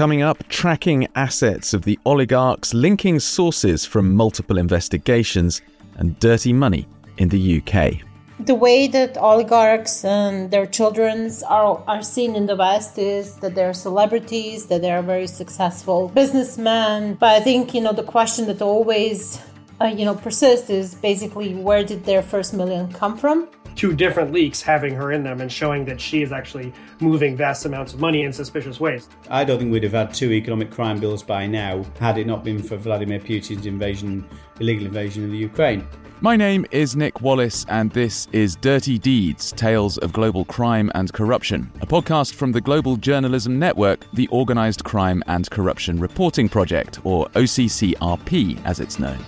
Coming up, tracking assets of the oligarchs, linking sources from multiple investigations, and dirty money in the UK. The way that oligarchs and their children are, are seen in the West is that they're celebrities, that they're very successful businessmen. But I think, you know, the question that always, uh, you know, persists is basically where did their first million come from? Two different leaks having her in them and showing that she is actually moving vast amounts of money in suspicious ways. I don't think we'd have had two economic crime bills by now had it not been for Vladimir Putin's invasion, illegal invasion of the Ukraine. My name is Nick Wallis, and this is Dirty Deeds Tales of Global Crime and Corruption, a podcast from the Global Journalism Network, the Organised Crime and Corruption Reporting Project, or OCCRP as it's known.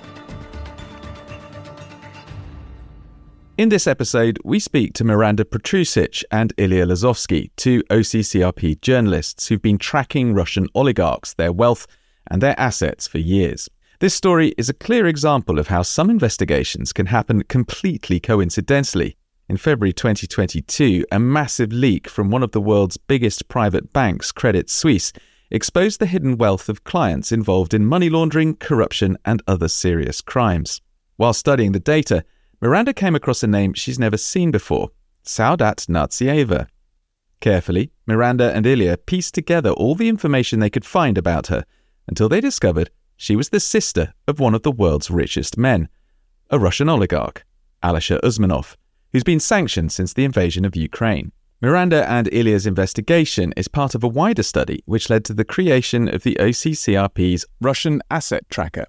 In this episode, we speak to Miranda Patrucic and Ilya Lozovsky, two OCCRP journalists who've been tracking Russian oligarchs, their wealth, and their assets for years. This story is a clear example of how some investigations can happen completely coincidentally. In February 2022, a massive leak from one of the world's biggest private banks, Credit Suisse, exposed the hidden wealth of clients involved in money laundering, corruption, and other serious crimes. While studying the data, Miranda came across a name she's never seen before Saudat Narzieva. Carefully, Miranda and Ilya pieced together all the information they could find about her until they discovered she was the sister of one of the world's richest men, a Russian oligarch, Alisher Usmanov, who's been sanctioned since the invasion of Ukraine. Miranda and Ilya's investigation is part of a wider study which led to the creation of the OCCRP's Russian Asset Tracker,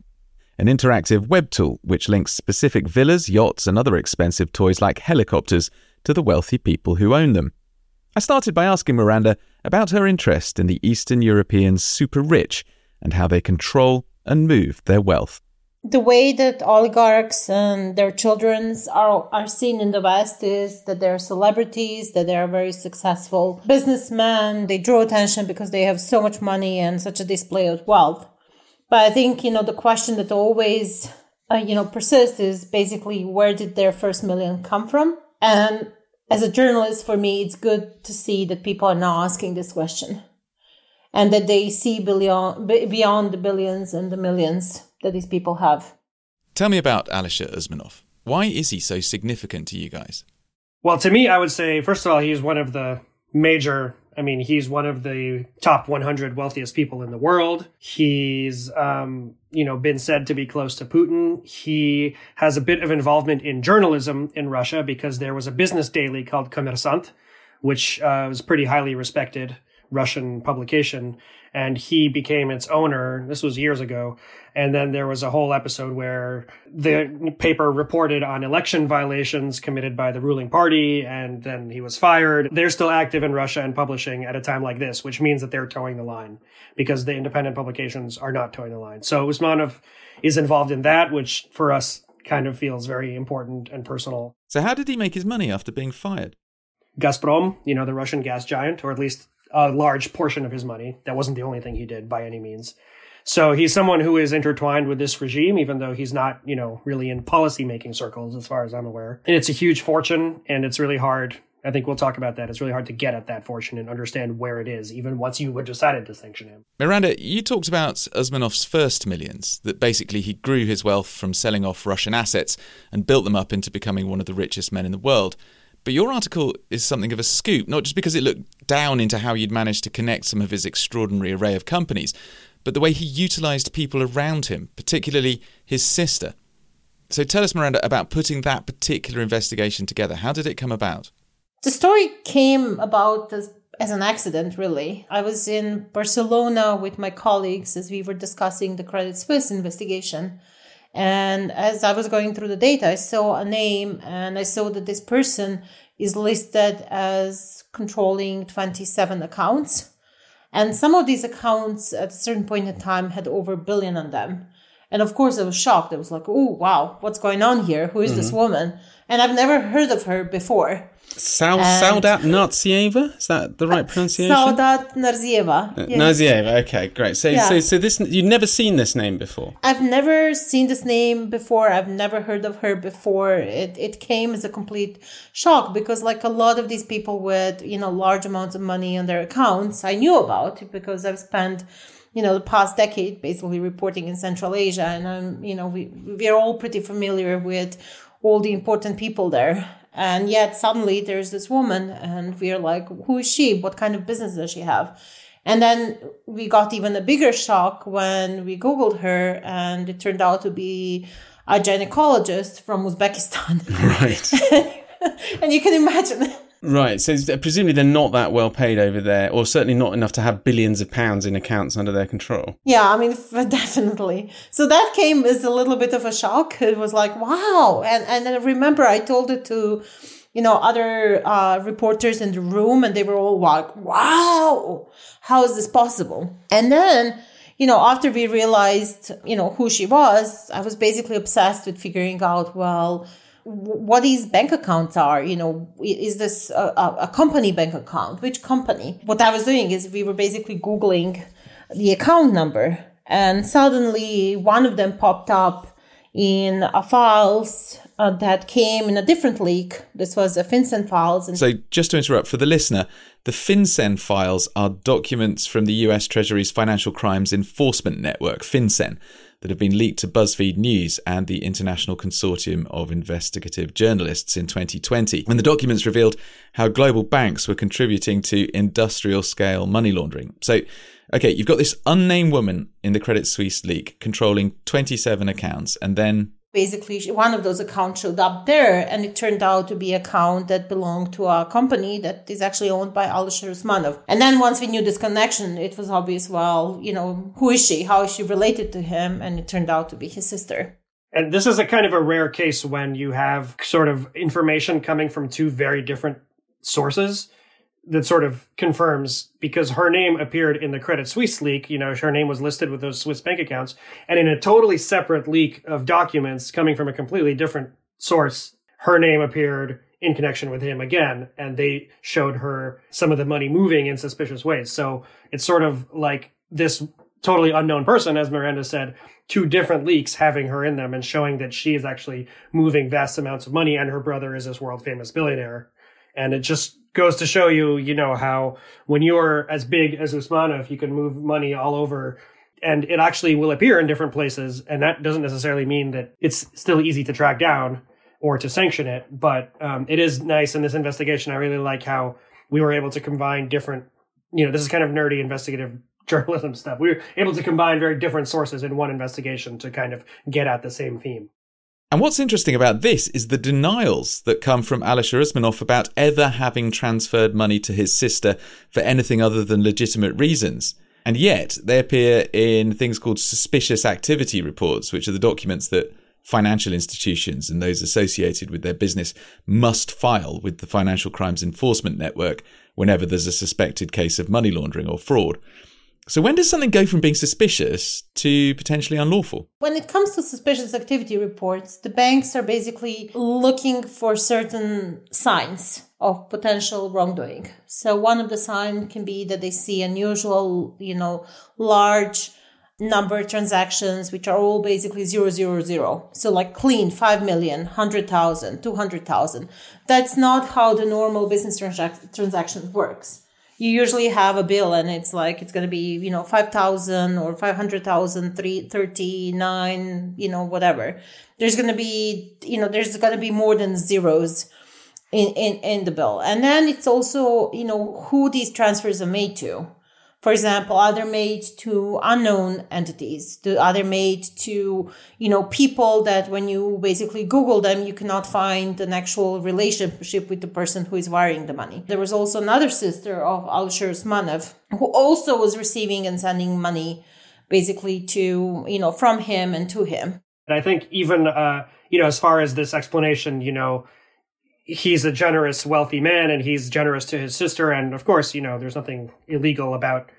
an interactive web tool which links specific villas, yachts, and other expensive toys like helicopters to the wealthy people who own them. I started by asking Miranda about her interest in the Eastern European super rich and how they control and move their wealth. The way that oligarchs and their children are, are seen in the West is that they're celebrities, that they're very successful businessmen. They draw attention because they have so much money and such a display of wealth. But I think, you know, the question that always, uh, you know, persists is basically where did their first million come from? And as a journalist, for me, it's good to see that people are now asking this question and that they see billion, beyond the billions and the millions that these people have. Tell me about Alisher Usmanov. Why is he so significant to you guys? Well, to me, I would say, first of all, he's one of the major I mean, he's one of the top 100 wealthiest people in the world. He's, um, you know, been said to be close to Putin. He has a bit of involvement in journalism in Russia because there was a business daily called Kommersant, which uh, was pretty highly respected Russian publication and he became its owner. This was years ago. And then there was a whole episode where the paper reported on election violations committed by the ruling party, and then he was fired. They're still active in Russia and publishing at a time like this, which means that they're toeing the line because the independent publications are not toeing the line. So Usmanov is involved in that, which for us kind of feels very important and personal. So, how did he make his money after being fired? Gazprom, you know, the Russian gas giant, or at least a large portion of his money. That wasn't the only thing he did by any means. So he's someone who is intertwined with this regime, even though he's not, you know, really in policy making circles, as far as I'm aware. And it's a huge fortune, and it's really hard. I think we'll talk about that. It's really hard to get at that fortune and understand where it is, even once you had decided to sanction him. Miranda, you talked about Usmanov's first millions, that basically he grew his wealth from selling off Russian assets and built them up into becoming one of the richest men in the world. But your article is something of a scoop, not just because it looked down into how you'd managed to connect some of his extraordinary array of companies, but the way he utilized people around him, particularly his sister. So tell us, Miranda, about putting that particular investigation together. How did it come about? The story came about as, as an accident, really. I was in Barcelona with my colleagues as we were discussing the Credit Suisse investigation. And as I was going through the data, I saw a name and I saw that this person is listed as controlling 27 accounts. And some of these accounts at a certain point in time had over a billion on them. And of course, I was shocked. I was like, oh, wow, what's going on here? Who is mm-hmm. this woman? And I've never heard of her before. Sal- Saudat Narzieva? Is that the right pronunciation? Saudat Narzieva. Uh, Narzieva. Okay, great. So, yeah. so, so this you've never seen this name before. I've never seen this name before. I've never heard of her before. It it came as a complete shock because, like a lot of these people with you know large amounts of money on their accounts, I knew about because I've spent you know the past decade basically reporting in Central Asia, and I'm you know we we're all pretty familiar with all the important people there and yet suddenly there's this woman, and we're like, who is she? What kind of business does she have? And then we got even a bigger shock when we Googled her, and it turned out to be a gynecologist from Uzbekistan. Right. and you can imagine Right. So presumably they're not that well paid over there, or certainly not enough to have billions of pounds in accounts under their control. Yeah, I mean, definitely. So that came as a little bit of a shock. It was like, wow. And, and I remember I told it to, you know, other uh, reporters in the room, and they were all like, wow, how is this possible? And then, you know, after we realized, you know, who she was, I was basically obsessed with figuring out, well, what these bank accounts are. You know, is this a, a, company bank account? Which company? What I was doing is we were basically Googling the account number, and suddenly one of them popped up in a files uh, that came in a different leak. This was a FinCEN files. And- so, just to interrupt for the listener, the FinCEN files are documents from the US Treasury's Financial Crimes Enforcement Network, FinCEN that have been leaked to BuzzFeed News and the International Consortium of Investigative Journalists in 2020. And the documents revealed how global banks were contributing to industrial scale money laundering. So, okay, you've got this unnamed woman in the Credit Suisse leak controlling 27 accounts, and then basically one of those accounts showed up there and it turned out to be an account that belonged to a company that is actually owned by Alisher Usmanov. And then once we knew this connection, it was obvious, well, you know, who is she? How is she related to him? And it turned out to be his sister. And this is a kind of a rare case when you have sort of information coming from two very different sources that sort of confirms because her name appeared in the Credit Suisse leak. You know, her name was listed with those Swiss bank accounts, and in a totally separate leak of documents coming from a completely different source, her name appeared in connection with him again, and they showed her some of the money moving in suspicious ways. So it's sort of like this totally unknown person, as Miranda said, two different leaks having her in them and showing that she is actually moving vast amounts of money, and her brother is this world famous billionaire. And it just goes to show you, you know, how when you're as big as Usmanov, you can move money all over and it actually will appear in different places. And that doesn't necessarily mean that it's still easy to track down or to sanction it. But um, it is nice in this investigation. I really like how we were able to combine different, you know, this is kind of nerdy investigative journalism stuff. We were able to combine very different sources in one investigation to kind of get at the same theme. And what's interesting about this is the denials that come from Alisher Usmanov about ever having transferred money to his sister for anything other than legitimate reasons. And yet, they appear in things called suspicious activity reports, which are the documents that financial institutions and those associated with their business must file with the Financial Crimes Enforcement Network whenever there's a suspected case of money laundering or fraud. So, when does something go from being suspicious to potentially unlawful? When it comes to suspicious activity reports, the banks are basically looking for certain signs of potential wrongdoing. So, one of the signs can be that they see unusual, you know, large number of transactions which are all basically zero zero zero so like clean 5 million 100000 200000 that's not how the normal business transac- transactions works you usually have a bill and it's like it's going to be you know 5000 or 500000 39 you know whatever. There's going to be you know there's going to be more than zeros in, in in the bill. And then it's also you know who these transfers are made to for example, other made to unknown entities? Are other made to, you know, people that when you basically Google them, you cannot find an actual relationship with the person who is wiring the money. There was also another sister of Alisher Usmanov who also was receiving and sending money basically to, you know, from him and to him. And I think even, uh, you know, as far as this explanation, you know, he's a generous, wealthy man and he's generous to his sister. And of course, you know, there's nothing illegal about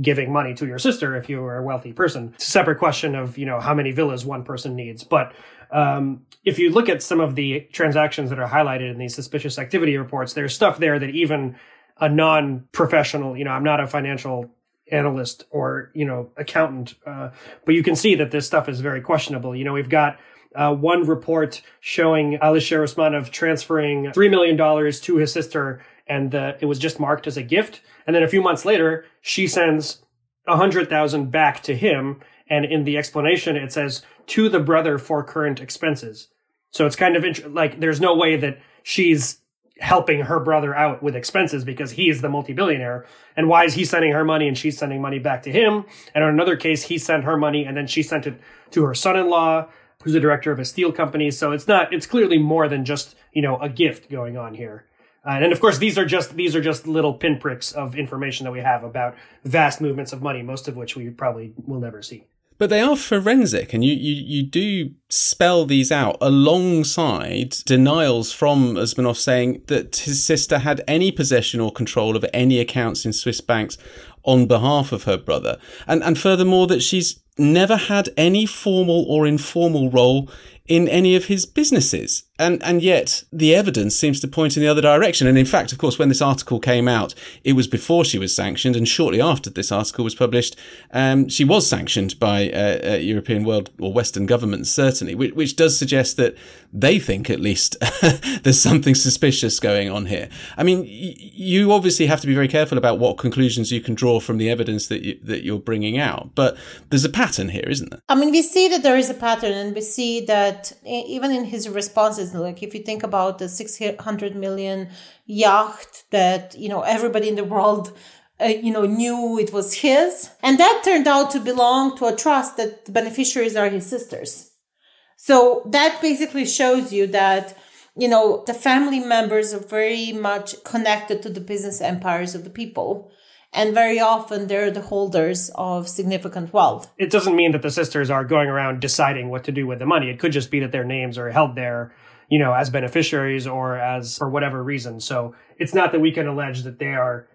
giving money to your sister if you are a wealthy person. It's a separate question of, you know, how many villas one person needs. But um, if you look at some of the transactions that are highlighted in these suspicious activity reports, there's stuff there that even a non-professional, you know, I'm not a financial analyst or, you know, accountant, uh, but you can see that this stuff is very questionable. You know, we've got uh, one report showing Alisher Usmanov transferring $3 million to his sister and it was just marked as a gift. And then a few months later, she sends a hundred thousand back to him. And in the explanation, it says to the brother for current expenses. So it's kind of int- like there's no way that she's helping her brother out with expenses because he's the multi-billionaire. And why is he sending her money and she's sending money back to him? And in another case, he sent her money and then she sent it to her son-in-law, who's the director of a steel company. So it's not, it's clearly more than just, you know, a gift going on here. Uh, and of course, these are just these are just little pinpricks of information that we have about vast movements of money, most of which we probably will never see. But they are forensic, and you, you, you do spell these out alongside denials from Usmanov saying that his sister had any possession or control of any accounts in Swiss banks on behalf of her brother. And, and furthermore, that she's never had any formal or informal role in any of his businesses. And, and yet the evidence seems to point in the other direction. And in fact, of course, when this article came out, it was before she was sanctioned. And shortly after this article was published, um, she was sanctioned by uh, uh, European world or Western governments, certainly, which, which does suggest that they think at least there's something suspicious going on here. I mean, y- you obviously have to be very careful about what conclusions you can draw from the evidence that you, that you're bringing out. But there's a pattern here, isn't there? I mean, we see that there is a pattern and we see that even in his responses, like if you think about the 600 million yacht that, you know, everybody in the world uh, you know, knew it was his. And that turned out to belong to a trust that the beneficiaries are his sisters. So that basically shows you that, you know, the family members are very much connected to the business empires of the people and very often they're the holders of significant wealth. It doesn't mean that the sisters are going around deciding what to do with the money. It could just be that their names are held there, you know, as beneficiaries or as for whatever reason. So it's not that we can allege that they are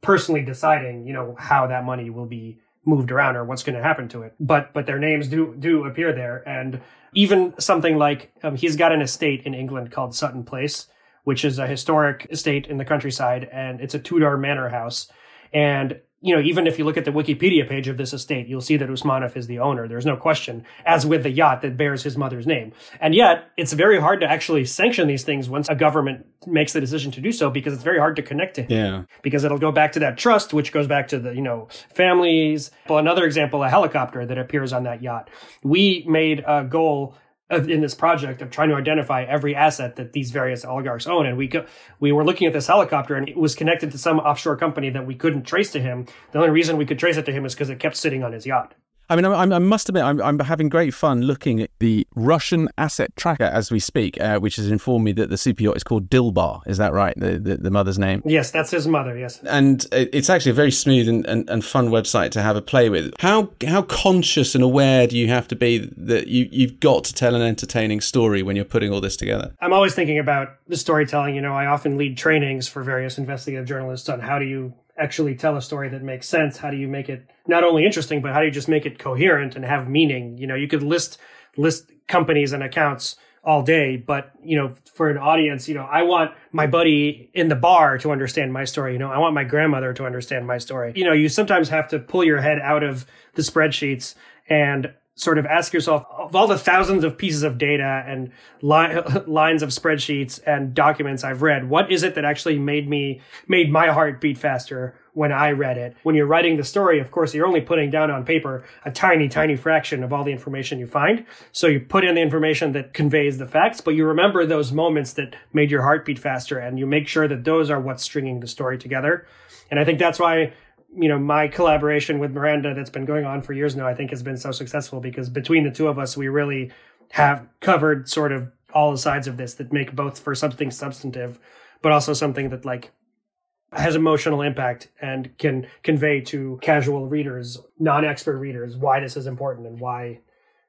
personally deciding, you know, how that money will be moved around or what's going to happen to it. But but their names do do appear there, and even something like um, he's got an estate in England called Sutton Place, which is a historic estate in the countryside, and it's a Tudor manor house and you know, even if you look at the Wikipedia page of this estate, you'll see that Usmanov is the owner. There's no question, as with the yacht that bears his mother's name. And yet, it's very hard to actually sanction these things once a government makes the decision to do so because it's very hard to connect to him. Yeah. Because it'll go back to that trust, which goes back to the, you know, families. Well, another example, a helicopter that appears on that yacht. We made a goal in this project of trying to identify every asset that these various oligarchs own. And we go, we were looking at this helicopter and it was connected to some offshore company that we couldn't trace to him. The only reason we could trace it to him is because it kept sitting on his yacht. I mean, I, I must admit, I'm, I'm, having great fun looking at the Russian asset tracker as we speak, uh, which has informed me that the super yacht is called Dilbar. Is that right? The, the, the mother's name? Yes, that's his mother. Yes, and it's actually a very smooth and, and, and, fun website to have a play with. How how conscious and aware do you have to be that you you've got to tell an entertaining story when you're putting all this together? I'm always thinking about the storytelling. You know, I often lead trainings for various investigative journalists on how do you actually tell a story that makes sense? How do you make it not only interesting, but how do you just make it coherent and have meaning? You know, you could list list companies and accounts all day, but you know, for an audience, you know, I want my buddy in the bar to understand my story. You know, I want my grandmother to understand my story. You know, you sometimes have to pull your head out of the spreadsheets and sort of ask yourself of all the thousands of pieces of data and li- lines of spreadsheets and documents I've read, what is it that actually made me made my heart beat faster when I read it? When you're writing the story, of course, you're only putting down on paper a tiny, tiny fraction of all the information you find. So you put in the information that conveys the facts, but you remember those moments that made your heart beat faster and you make sure that those are what's stringing the story together. And I think that's why you know, my collaboration with Miranda that's been going on for years now, I think has been so successful because between the two of us, we really have covered sort of all the sides of this that make both for something substantive, but also something that like has emotional impact and can convey to casual readers, non-expert readers, why this is important and why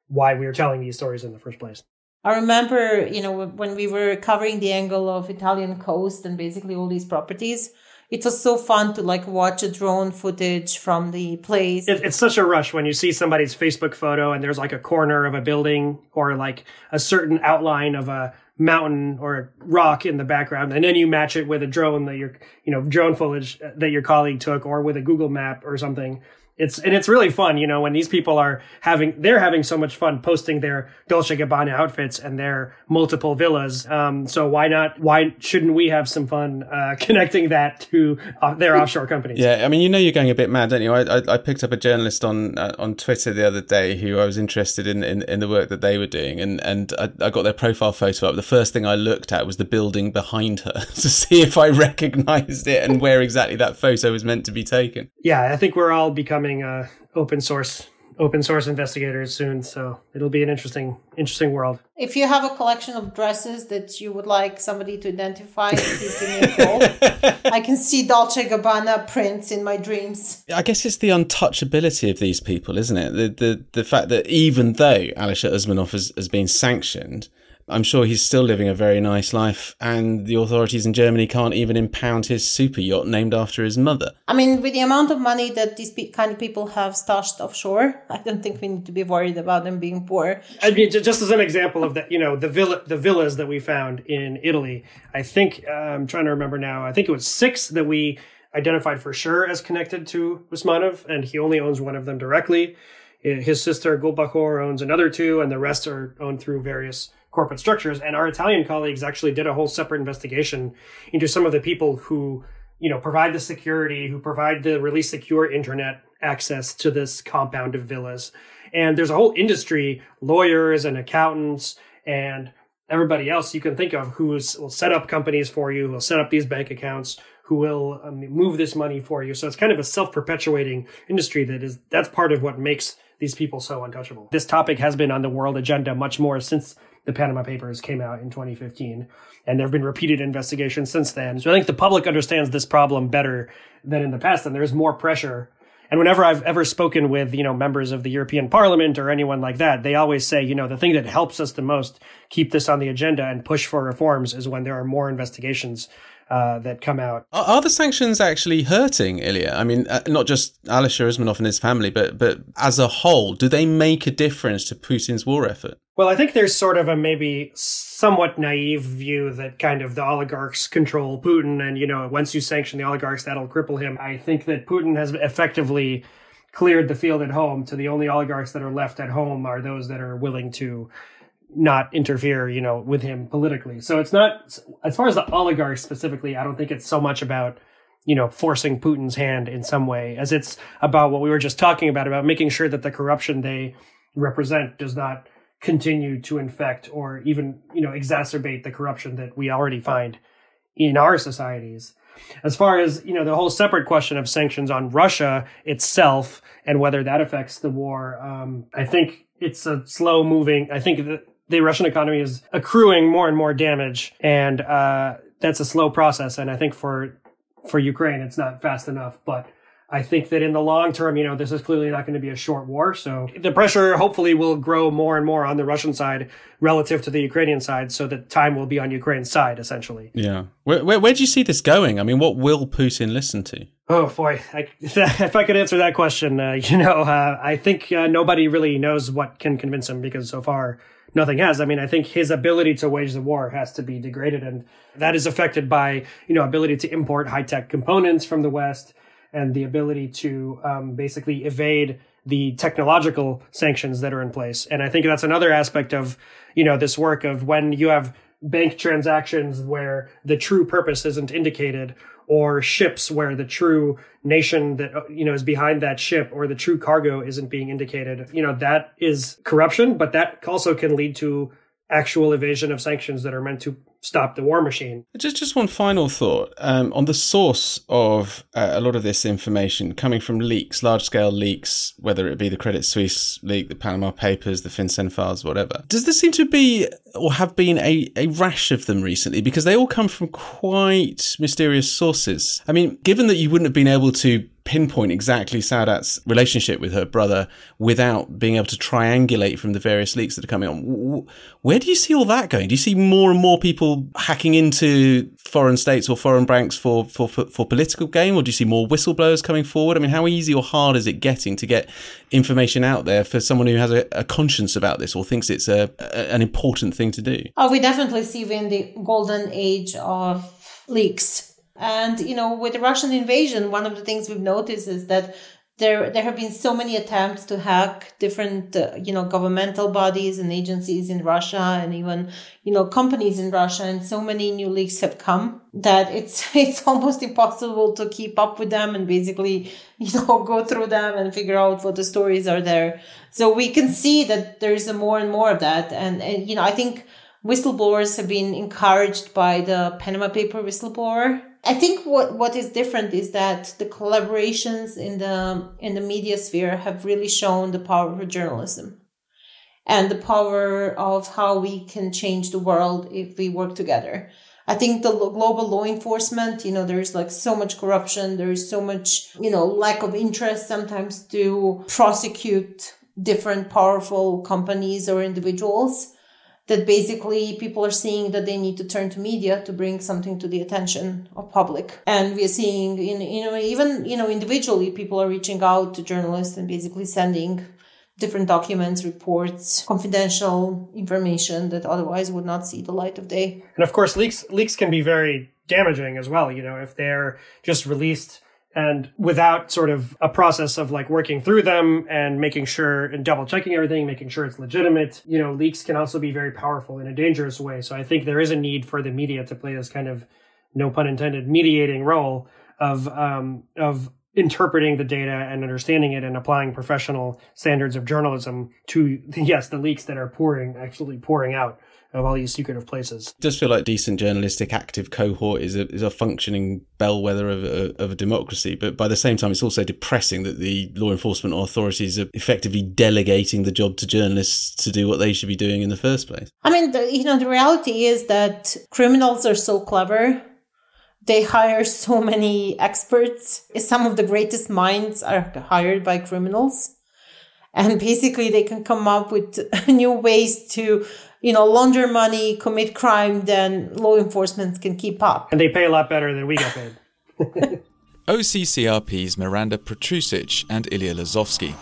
why we're telling these stories in the first place. I remember, you know, when we were covering the angle of Italian coast and basically all these properties, it was so fun to like watch a drone footage from the place. It, it's such a rush when you see somebody's Facebook photo and there's like a corner of a building or like a certain outline of a mountain or a rock in the background and then you match it with a drone that your you know drone footage that your colleague took or with a google map or something it's and it's really fun, you know, when these people are having they're having so much fun posting their Dolce Gabbana outfits and their multiple villas. Um, so why not? Why shouldn't we have some fun uh, connecting that to uh, their offshore companies? Yeah, I mean, you know, you're going a bit mad, don't you? I, I, I picked up a journalist on uh, on Twitter the other day who I was interested in, in, in the work that they were doing, and and I, I got their profile photo up. The first thing I looked at was the building behind her to see if I recognised it and where exactly that photo was meant to be taken. Yeah, I think we're all becoming becoming uh, open source open source investigators soon so it'll be an interesting interesting world. If you have a collection of dresses that you would like somebody to identify please give me a call. I can see dolce gabbana prints in my dreams. I guess it's the untouchability of these people isn't it? The the, the fact that even though alisher usmanov has, has been sanctioned I'm sure he's still living a very nice life, and the authorities in Germany can't even impound his super yacht named after his mother. I mean, with the amount of money that these kind of people have stashed offshore, I don't think we need to be worried about them being poor. I mean, just as an example of that, you know, the villa, the villas that we found in Italy. I think uh, I'm trying to remember now. I think it was six that we identified for sure as connected to Usmanov, and he only owns one of them directly. His sister Gulbahor owns another two, and the rest are owned through various corporate structures. And our Italian colleagues actually did a whole separate investigation into some of the people who, you know, provide the security, who provide the really secure internet access to this compound of villas. And there's a whole industry, lawyers and accountants and everybody else you can think of who will set up companies for you, who will set up these bank accounts, who will um, move this money for you. So it's kind of a self-perpetuating industry that is that's part of what makes these people so untouchable. This topic has been on the world agenda much more since the Panama Papers came out in 2015. And there have been repeated investigations since then. So I think the public understands this problem better than in the past, and there's more pressure. And whenever I've ever spoken with, you know, members of the European Parliament or anyone like that, they always say, you know, the thing that helps us the most keep this on the agenda and push for reforms is when there are more investigations uh, that come out. Are, are, the sanctions actually hurting Ilya? I mean, uh, not just Alisher Usmanov and his family, but but as a whole, do they make a difference to Putin's war effort? Well, I think there's sort of a maybe somewhat naive view that kind of the oligarchs control Putin, and you know, once you sanction the oligarchs, that'll cripple him. I think that Putin has effectively cleared the field at home. So the only oligarchs that are left at home are those that are willing to not interfere, you know, with him politically. So it's not, as far as the oligarchs specifically, I don't think it's so much about, you know, forcing Putin's hand in some way as it's about what we were just talking about, about making sure that the corruption they represent does not continue to infect or even, you know, exacerbate the corruption that we already find in our societies. As far as, you know, the whole separate question of sanctions on Russia itself and whether that affects the war, um, I think it's a slow moving, I think that the Russian economy is accruing more and more damage, and uh, that's a slow process. And I think for for Ukraine, it's not fast enough, but. I think that in the long term, you know, this is clearly not going to be a short war. So the pressure hopefully will grow more and more on the Russian side relative to the Ukrainian side so that time will be on Ukraine's side, essentially. Yeah. Where, where, where do you see this going? I mean, what will Putin listen to? Oh, boy. I, if I could answer that question, uh, you know, uh, I think uh, nobody really knows what can convince him because so far nothing has. I mean, I think his ability to wage the war has to be degraded, and that is affected by you know ability to import high tech components from the West and the ability to um, basically evade the technological sanctions that are in place. And I think that's another aspect of you know this work of when you have bank transactions where the true purpose isn't indicated or ships where the true nation that you know is behind that ship or the true cargo isn't being indicated you know that is corruption but that also can lead to actual evasion of sanctions that are meant to stop the war machine. Just, just one final thought um, on the source of uh, a lot of this information coming from leaks, large scale leaks, whether it be the Credit Suisse leak, the Panama Papers, the FinCEN files, whatever. Does there seem to be or have been a, a rash of them recently? Because they all come from quite mysterious sources. I mean, given that you wouldn't have been able to pinpoint exactly Sadat's relationship with her brother without being able to triangulate from the various leaks that are coming on. Where do you see all that going? Do you see more and more people hacking into foreign states or foreign banks for, for, for, for political gain, or do you see more whistleblowers coming forward? I mean, how easy or hard is it getting to get information out there for someone who has a, a conscience about this or thinks it's a, a, an important thing to do? Oh, we definitely see in the golden age of leaks and, you know, with the Russian invasion, one of the things we've noticed is that there, there have been so many attempts to hack different, uh, you know, governmental bodies and agencies in Russia and even, you know, companies in Russia. And so many new leaks have come that it's, it's almost impossible to keep up with them and basically, you know, go through them and figure out what the stories are there. So we can see that there's more and more of that. And, and, you know, I think whistleblowers have been encouraged by the Panama paper whistleblower I think what, what is different is that the collaborations in the in the media sphere have really shown the power of journalism and the power of how we can change the world if we work together. I think the global law enforcement, you know, there's like so much corruption, there's so much, you know, lack of interest sometimes to prosecute different powerful companies or individuals that basically people are seeing that they need to turn to media to bring something to the attention of public. And we're seeing in you know even you know individually people are reaching out to journalists and basically sending different documents reports confidential information that otherwise would not see the light of day. And of course leaks leaks can be very damaging as well you know if they're just released and without sort of a process of like working through them and making sure and double checking everything, making sure it's legitimate, you know, leaks can also be very powerful in a dangerous way. So I think there is a need for the media to play this kind of, no pun intended, mediating role of, um, of interpreting the data and understanding it and applying professional standards of journalism to, yes, the leaks that are pouring, actually pouring out of all these secretive places. It does feel like decent journalistic active cohort is a, is a functioning bellwether of a, of a democracy, but by the same time, it's also depressing that the law enforcement authorities are effectively delegating the job to journalists to do what they should be doing in the first place. I mean, the, you know, the reality is that criminals are so clever they hire so many experts. Some of the greatest minds are hired by criminals. And basically, they can come up with new ways to you know, launder money, commit crime, then law enforcement can keep up. And they pay a lot better than we get paid. OCCRP's Miranda Patrucic and Ilya Lozovsky.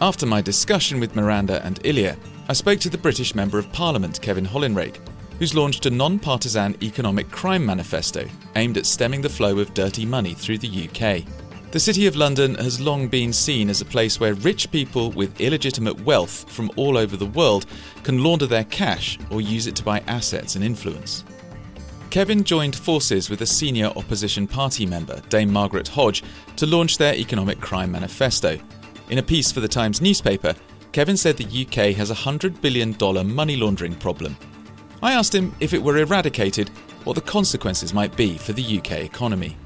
After my discussion with Miranda and Ilya, I spoke to the British Member of Parliament, Kevin Hollinrake, who's launched a non partisan economic crime manifesto aimed at stemming the flow of dirty money through the UK. The City of London has long been seen as a place where rich people with illegitimate wealth from all over the world can launder their cash or use it to buy assets and influence. Kevin joined forces with a senior opposition party member, Dame Margaret Hodge, to launch their economic crime manifesto. In a piece for the Times newspaper, Kevin said the UK has a $100 billion money laundering problem. I asked him if it were eradicated, what the consequences might be for the UK economy.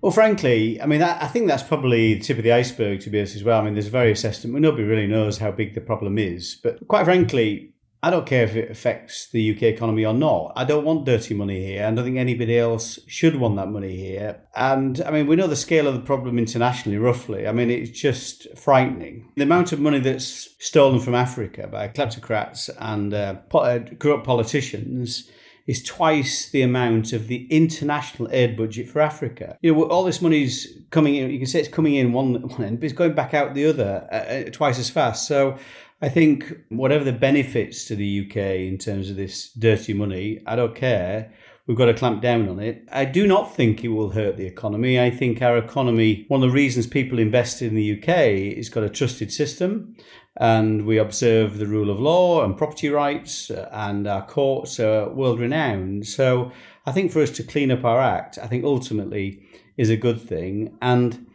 Well, frankly, I mean, I, think that's probably the tip of the iceberg, to be honest, as well. I mean, there's various estimates. Nobody really knows how big the problem is. But quite frankly, I don't care if it affects the UK economy or not. I don't want dirty money here. And I don't think anybody else should want that money here. And I mean, we know the scale of the problem internationally, roughly. I mean, it's just frightening. The amount of money that's stolen from Africa by kleptocrats and uh, uh corrupt politicians is twice the amount of the international aid budget for Africa. You know, all this money's coming in. You can say it's coming in one, one end, but it's going back out the other uh, uh twice as fast. So I think whatever the benefits to the UK in terms of this dirty money, I don't care. We've got to clamp down on it. I do not think it will hurt the economy. I think our economy, one of the reasons people invested in the UK is got a trusted system and we observe the rule of law and property rights, uh, and our courts are world renowned. So I think for us to clean up our act, I think ultimately is a good thing. And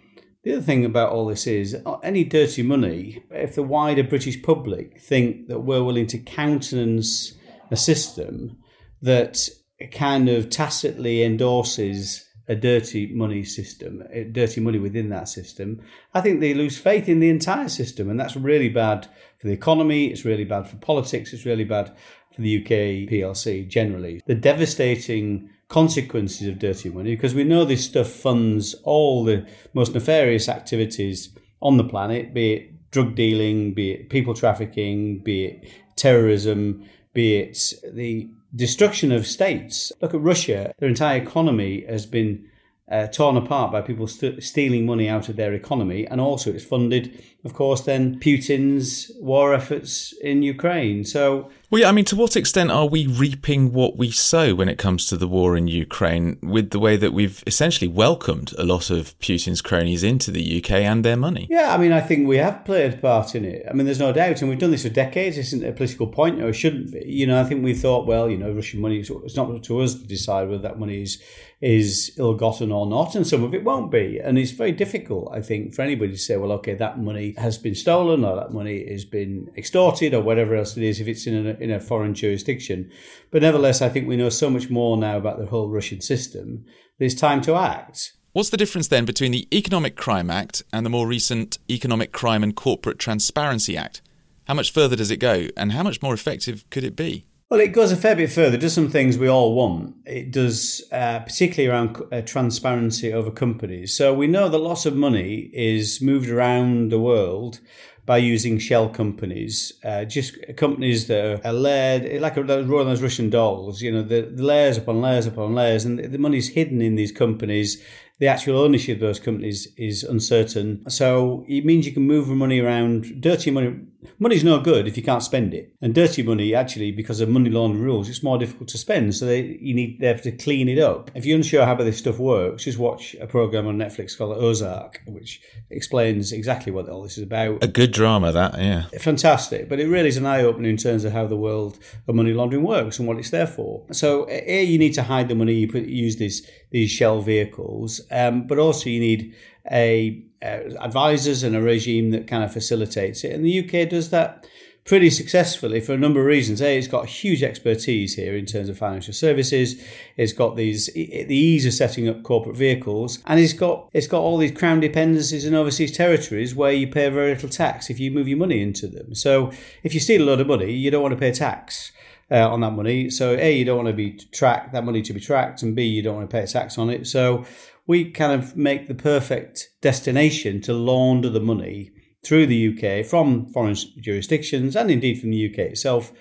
the other thing about all this is uh, any dirty money, if the wider British public think that we're willing to countenance a system that kind of tacitly endorses a dirty money system, dirty money within that system, I think they lose faith in the entire system. And that's really bad for the economy, it's really bad for politics, it's really bad for the UK PLC generally. The devastating consequences of dirty money because we know this stuff funds all the most nefarious activities on the planet, be it drug dealing, be it people trafficking, be it terrorism, be it the destruction of states. Look at Russia, their entire economy has been uh, torn apart by people st- stealing money out of their economy, and also it's funded, of course, then Putin's war efforts in Ukraine. So well, yeah, I mean, to what extent are we reaping what we sow when it comes to the war in Ukraine with the way that we've essentially welcomed a lot of Putin's cronies into the UK and their money? Yeah, I mean, I think we have played a part in it. I mean, there's no doubt, and we've done this for decades. This isn't a political point, or it shouldn't be. You know, I think we thought, well, you know, Russian money, it's not up to us to decide whether that money is is ill gotten or not, and some of it won't be. And it's very difficult, I think, for anybody to say, well, okay, that money has been stolen or that money has been extorted or whatever else it is if it's in a, in a foreign jurisdiction. But nevertheless, I think we know so much more now about the whole Russian system that it's time to act. What's the difference then between the Economic Crime Act and the more recent Economic Crime and Corporate Transparency Act? How much further does it go, and how much more effective could it be? Well, it goes a fair bit further. It does some things we all want. It does, uh, particularly around uh, transparency over companies. So we know that lots of money is moved around the world by using shell companies, uh, just companies that are layered, like those those Russian dolls, you know, the, the, layers upon layers upon layers, and the, the money's hidden in these companies the actual ownership of those companies is uncertain. So it means you can move money around. Dirty money, money's no good if you can't spend it. And dirty money, actually, because of money laundering rules, it's more difficult to spend. So they, you need they have to clean it up. If you're unsure how this stuff works, just watch a program on Netflix called Ozark, which explains exactly what all this is about. A good drama, that yeah, fantastic. But it really is an eye opener in terms of how the world of money laundering works and what it's there for. So a you need to hide the money. You put use these these shell vehicles um, but also you need a uh, advisors and a regime that kind of facilitates it. And the UK does that pretty successfully for a number of reasons. A, it's got huge expertise here in terms of financial services. It's got these the ease of setting up corporate vehicles, and it's got it's got all these crown dependencies in overseas territories where you pay very little tax if you move your money into them. So if you steal a lot of money, you don't want to pay tax. Uh, on that money, so a you don't want to be tracked that money to be tracked, and b you don't want to pay a tax on it. So we kind of make the perfect destination to launder the money through the UK from foreign jurisdictions and indeed from the UK itself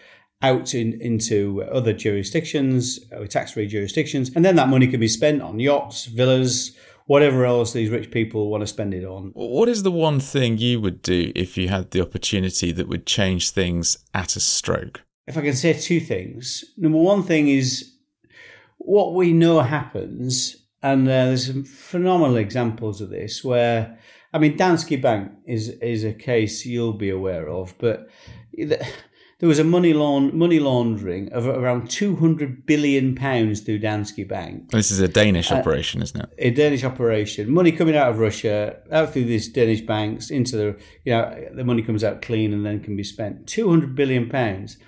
out in, into other jurisdictions, uh, tax-free jurisdictions, and then that money can be spent on yachts, villas, whatever else these rich people want to spend it on. What is the one thing you would do if you had the opportunity that would change things at a stroke? If I can say two things. Number one thing is what we know happens and uh, there's some phenomenal examples of this where, I mean, Danske Bank is is a case you'll be aware of, but there was a money laund- money laundering of around 200 billion pounds through Danske Bank. This is a Danish uh, operation, isn't it? A Danish operation. Money coming out of Russia, out through these Danish banks into the, you know, the money comes out clean and then can be spent. 200 billion pounds.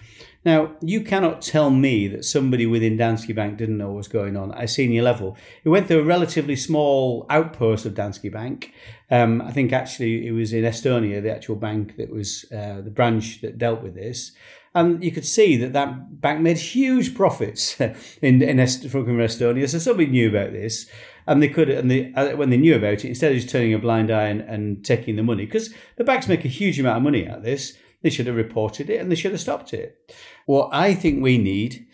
Now, you cannot tell me that somebody within Danske Bank didn't know what was going on at a senior level. It went through a relatively small outpost of Danske Bank. Um, I think actually it was in Estonia, the actual bank that was uh, the branch that dealt with this. And you could see that that bank made huge profits in, in Est- from Estonia. So somebody knew about this and they could and they uh, when they knew about it instead of just turning a blind eye and, and taking the money because the banks make a huge amount of money out of this they should have reported it and they should have stopped it what I think we need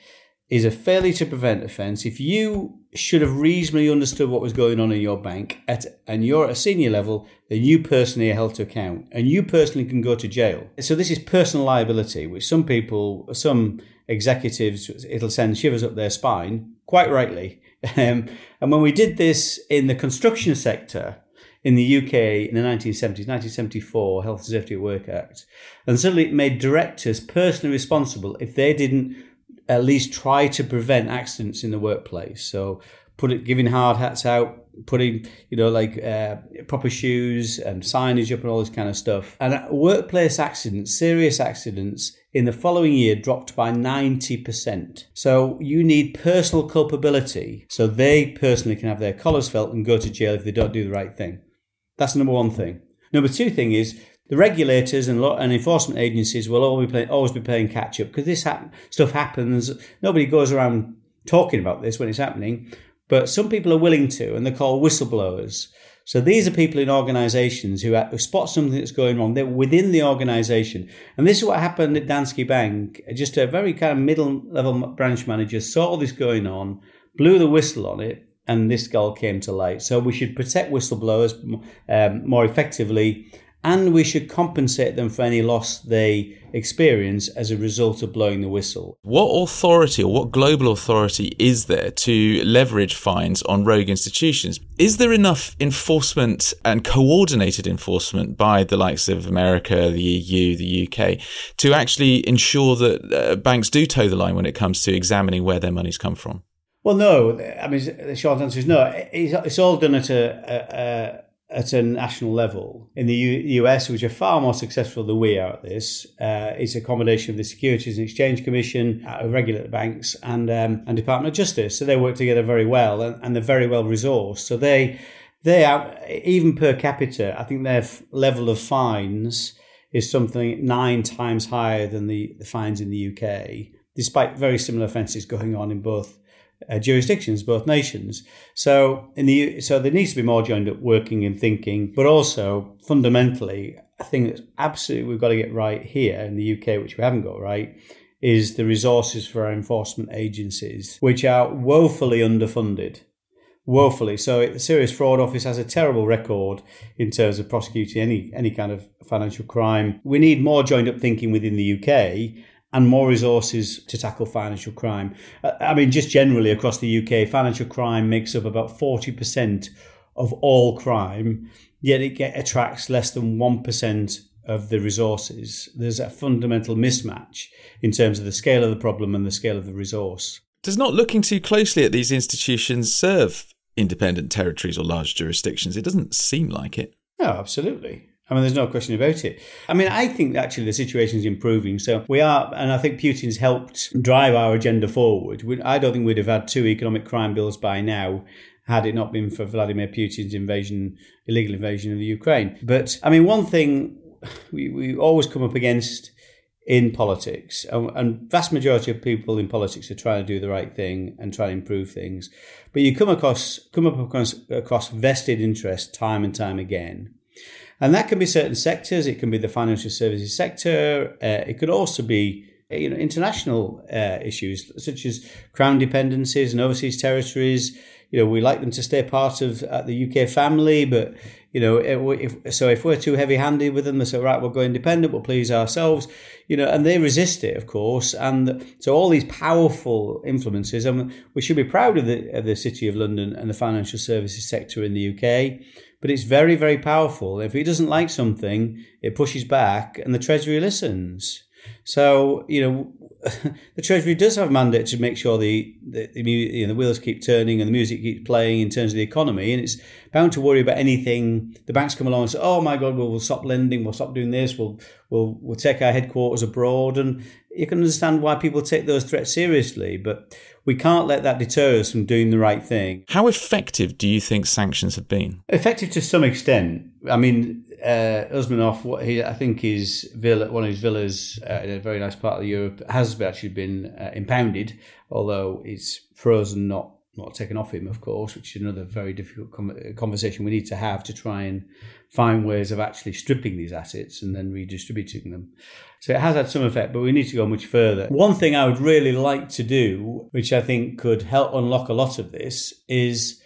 is a failure to prevent offence. If you should have reasonably understood what was going on in your bank at, and you're at a senior level, then you personally are held to account and you personally can go to jail. So this is personal liability, which some people, some executives, it'll send shivers up their spine, quite rightly. Um, and when we did this in the construction sector, in the UK in the 1970s, 1974 Health and Safety at Work Act, and suddenly it made directors personally responsible if they didn't at least try to prevent accidents in the workplace. So put it, giving hard hats out, putting you know like uh, proper shoes and signage up and all this kind of stuff. And workplace accidents, serious accidents. In the following year, dropped by 90%. So you need personal culpability so they personally can have their collars felt and go to jail if they don't do the right thing. That's the number one thing. Number two thing is the regulators and, law, and enforcement agencies will always be, play, always be playing catch up because this stuff happens. Nobody goes around talking about this when it's happening, but some people are willing to, and they're called whistleblowers. So these are people in organisations who, who, spot something that's going wrong. They're within the organisation, and this is what happened at Danske Bank. Just a very kind of middle level branch manager saw this going on, blew the whistle on it, and this goal came to light. So we should protect whistleblowers um, more effectively and we should compensate them for any loss they experience as a result of blowing the whistle. What authority or what global authority is there to leverage fines on rogue institutions? Is there enough enforcement and coordinated enforcement by the likes of America, the EU, the UK to actually ensure that uh, banks do toe the line when it comes to examining where their money's come from? Well, no. I mean, the short answer is no. It's, all done at a, a at a national level. In the U- US, which are far more successful than we are at this, uh, it's a combination of the Securities and Exchange Commission, uh, regulator banks, and um, and Department of Justice. So they work together very well, and, and they're very well resourced. So they they are even per capita. I think their f- level of fines is something nine times higher than the, the fines in the UK, despite very similar offences going on in both uh, jurisdictions, both nations. So in the so there needs to be more joined up working and thinking, but also fundamentally, I think that's absolutely we've got to get right here in the UK, which we haven't got right, is the resources for our enforcement agencies, which are woefully underfunded. Woefully. So the Serious Fraud Office has a terrible record in terms of prosecuting any any kind of financial crime. We need more joined up thinking within the UK and more resources to tackle financial crime. Uh, I mean, just generally across the UK, financial crime makes up about 40% of all crime, yet it get, attracts less than 1% of the resources. There's a fundamental mismatch in terms of the scale of the problem and the scale of the resource. Does not looking too closely at these institutions serve independent territories or large jurisdictions? It doesn't seem like it. No, absolutely. I mean, there's no question about it. I mean, I think actually the situation is improving. So we are, and I think Putin's helped drive our agenda forward. We, I don't think we'd have had two economic crime bills by now had it not been for Vladimir Putin's invasion, illegal invasion of the Ukraine. But I mean, one thing we, we always come up against in politics, and, and vast majority of people in politics are trying to do the right thing and try to improve things, but you come across come up across, across vested interest time and time again and that can be certain sectors. It can be the financial services sector. Uh, it could also be you know international uh, issues such as crown dependencies and overseas territories. You know, we like them to stay part of uh, the UK family, but you know, if, so if we're too heavy-handed with them, they say, right, we'll go independent, we'll please ourselves, you know, and they resist it, of course. And so all these powerful influences, and we should be proud of the, of the City of London and the financial services sector in the UK but it's very, very powerful. If he doesn't like something, it pushes back and the Treasury listens. So, you know, the Treasury does have a mandate to make sure the, the, the, you know, the wheels keep turning and the music keeps playing in terms of the economy. And it's bound to worry about anything. The banks come along and say, oh my God, we'll, we'll stop lending, we'll stop doing this, we'll, we'll, we'll take our headquarters abroad. And you can understand why people take those threats seriously. But we can't let that deter us from doing the right thing. How effective do you think sanctions have been? Effective to some extent. I mean, uh, Usmanov, what he, I think his villa, one of his villas uh, in a very nice part of Europe, has actually been uh, impounded, although it's frozen, not not taken off him, of course, which is another very difficult com- uh, conversation we need to have to try and find ways of actually stripping these assets and then redistributing them. So it has had some effect, but we need to go much further. One thing I would really like to do, which I think could help unlock a lot of this, is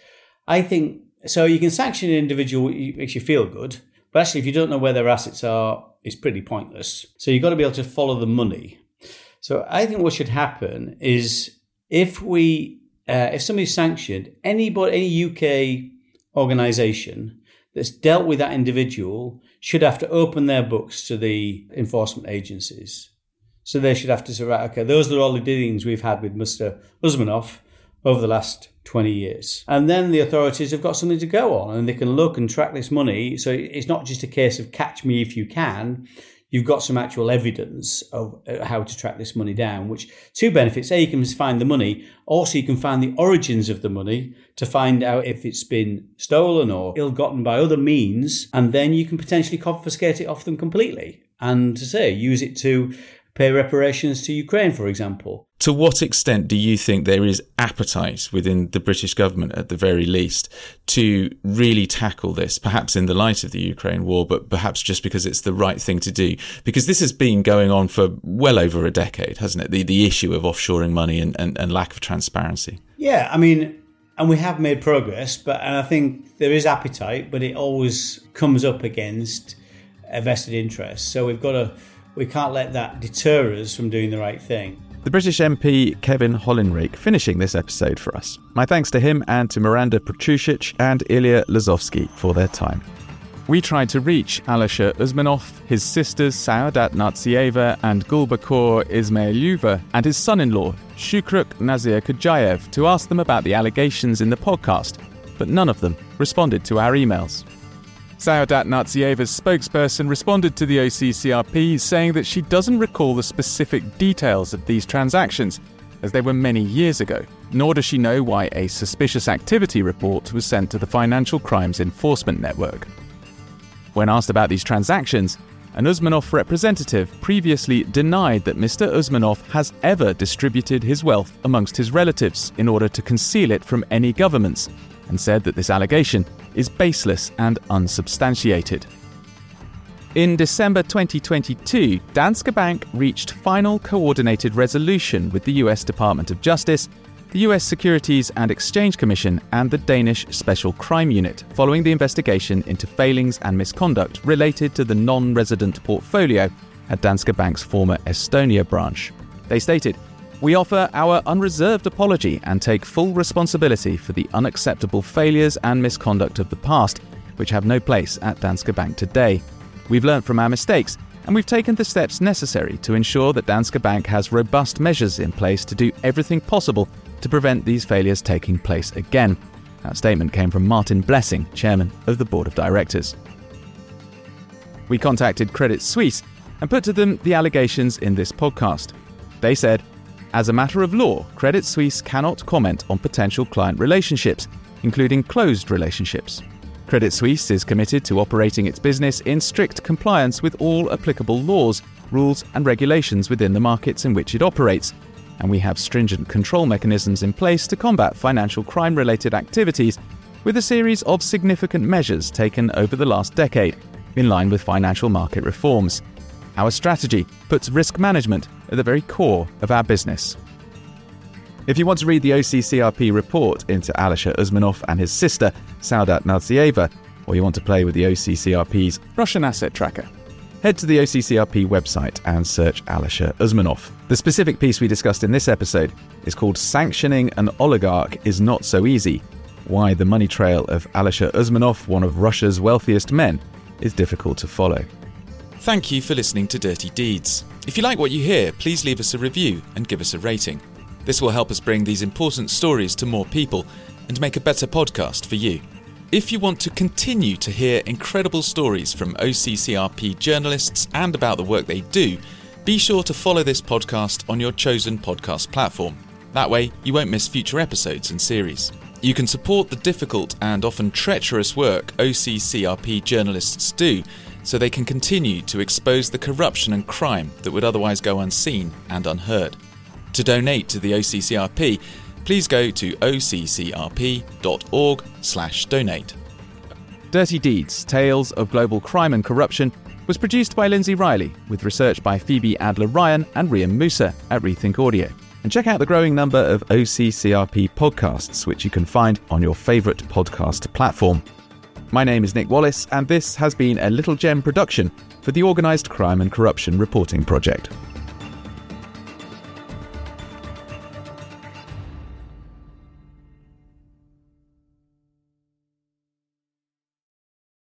I think so you can sanction an individual, it makes you feel good, but actually, if you don't know where their assets are, it's pretty pointless. So you've got to be able to follow the money. So I think what should happen is if we uh, if somebody's sanctioned, anybody, any UK organisation that's dealt with that individual should have to open their books to the enforcement agencies. So they should have to say, right, okay, those are all the dealings we've had with Mr. Usmanov over the last 20 years. And then the authorities have got something to go on and they can look and track this money. So it's not just a case of catch me if you can you've got some actual evidence of uh, how to track this money down, which two benefits. A, you can find the money. Also, you can find the origins of the money to find out if it's been stolen or ill gotten by other means. And then you can potentially confiscate it off them completely. And to say, use it to pay reparations to Ukraine, for example. To what extent do you think there is appetite within the British government, at the very least, to really tackle this, perhaps in the light of the Ukraine war, but perhaps just because it's the right thing to do? Because this has been going on for well over a decade, hasn't it? The, the issue of offshoring money and, and, and lack of transparency. Yeah, I mean, and we have made progress, but and I think there is appetite, but it always comes up against a vested interest. So we've got to we can't let that deter us from doing the right thing. The British MP Kevin Hollinrake finishing this episode for us. My thanks to him and to Miranda Patrucic and Ilya Lozovsky for their time. We tried to reach Alisher Usmanov, his sisters Saodat Narzieva and Gulbakhor Ismailyeva, and his son in law, Shukruk Nazir Kujayev, to ask them about the allegations in the podcast, but none of them responded to our emails. Saodat Narzieva's spokesperson responded to the OCCRP saying that she doesn't recall the specific details of these transactions, as they were many years ago, nor does she know why a suspicious activity report was sent to the Financial Crimes Enforcement Network. When asked about these transactions, an Usmanov representative previously denied that Mr. Usmanov has ever distributed his wealth amongst his relatives in order to conceal it from any governments, and said that this allegation is baseless and unsubstantiated. In December 2022, Danske Bank reached final coordinated resolution with the US Department of Justice, the US Securities and Exchange Commission, and the Danish Special Crime Unit following the investigation into failings and misconduct related to the non resident portfolio at Danske Bank's former Estonia branch. They stated, we offer our unreserved apology and take full responsibility for the unacceptable failures and misconduct of the past, which have no place at Danske Bank today. We've learned from our mistakes, and we've taken the steps necessary to ensure that Danske Bank has robust measures in place to do everything possible to prevent these failures taking place again. That statement came from Martin Blessing, chairman of the board of directors. We contacted Credit Suisse and put to them the allegations in this podcast. They said, as a matter of law, Credit Suisse cannot comment on potential client relationships, including closed relationships. Credit Suisse is committed to operating its business in strict compliance with all applicable laws, rules, and regulations within the markets in which it operates, and we have stringent control mechanisms in place to combat financial crime related activities, with a series of significant measures taken over the last decade, in line with financial market reforms. Our strategy puts risk management at the very core of our business. If you want to read the OCCRP report into Alisher Usmanov and his sister, Saodat Narzieva, or you want to play with the OCCRP's Russian Asset Tracker, head to the OCCRP website and search Alisher Usmanov. The specific piece we discussed in this episode is called Sanctioning an Oligarch is Not So Easy Why the Money Trail of Alisher Usmanov, one of Russia's wealthiest men, is difficult to follow. Thank you for listening to Dirty Deeds. If you like what you hear, please leave us a review and give us a rating. This will help us bring these important stories to more people and make a better podcast for you. If you want to continue to hear incredible stories from OCCRP journalists and about the work they do, be sure to follow this podcast on your chosen podcast platform. That way, you won't miss future episodes and series. You can support the difficult and often treacherous work OCCRP journalists do so they can continue to expose the corruption and crime that would otherwise go unseen and unheard. To donate to the OCCRP, please go to occrp.org/donate. Dirty Deeds: Tales of Global Crime and Corruption was produced by Lindsay Riley with research by Phoebe Adler Ryan and Riham Moussa at Rethink Audio. And check out the growing number of OCCRP podcasts, which you can find on your favourite podcast platform. My name is Nick Wallis, and this has been a Little Gem production for the Organised Crime and Corruption Reporting Project.